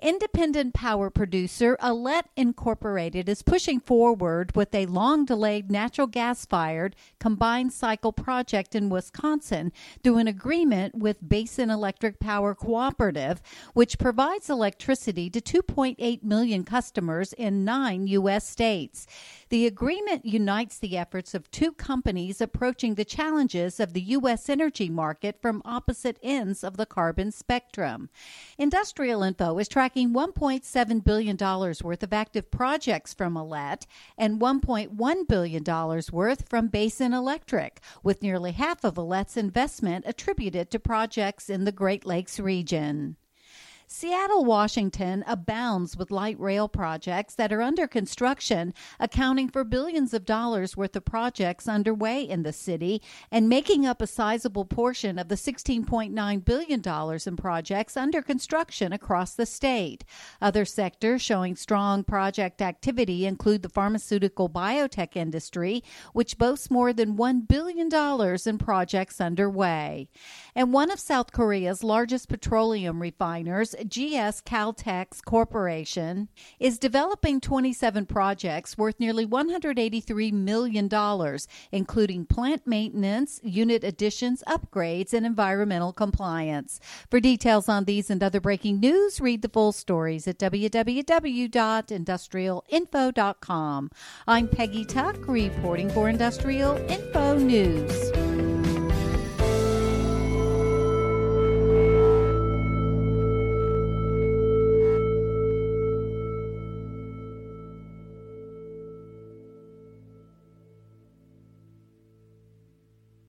Independent power producer ALLETE Incorporated is pushing forward with a long delayed natural gas fired combined cycle project in Wisconsin through an agreement with Basin Electric Power Cooperative, which provides electricity to 2.8 million customers in nine U.S. states. The agreement unites the efforts of two companies approaching the challenges of the U.S. energy market from opposite ends of the carbon spectrum. Industrial Info is tracking $1.7 billion worth of active projects from ALLETE and $1.1 billion worth from Basin Electric, with nearly half of ALLETE's investment attributed to projects in the Great Lakes region. Seattle, Washington abounds with light rail projects that are under construction, accounting for billions of dollars worth of projects underway in the city and making up a sizable portion of the $16.9 billion in projects under construction across the state. Other sectors showing strong project activity include the pharmaceutical biotech industry, which boasts more than $1 billion in projects underway. And one of South Korea's largest petroleum refiners, GS Caltex Corporation is developing 27 projects worth nearly $183 million, including plant maintenance, unit additions, upgrades, and environmental compliance. For details on these and other breaking news, read the full stories at www.industrialinfo.com. I'm Peggy Tuck, reporting for Industrial Info News.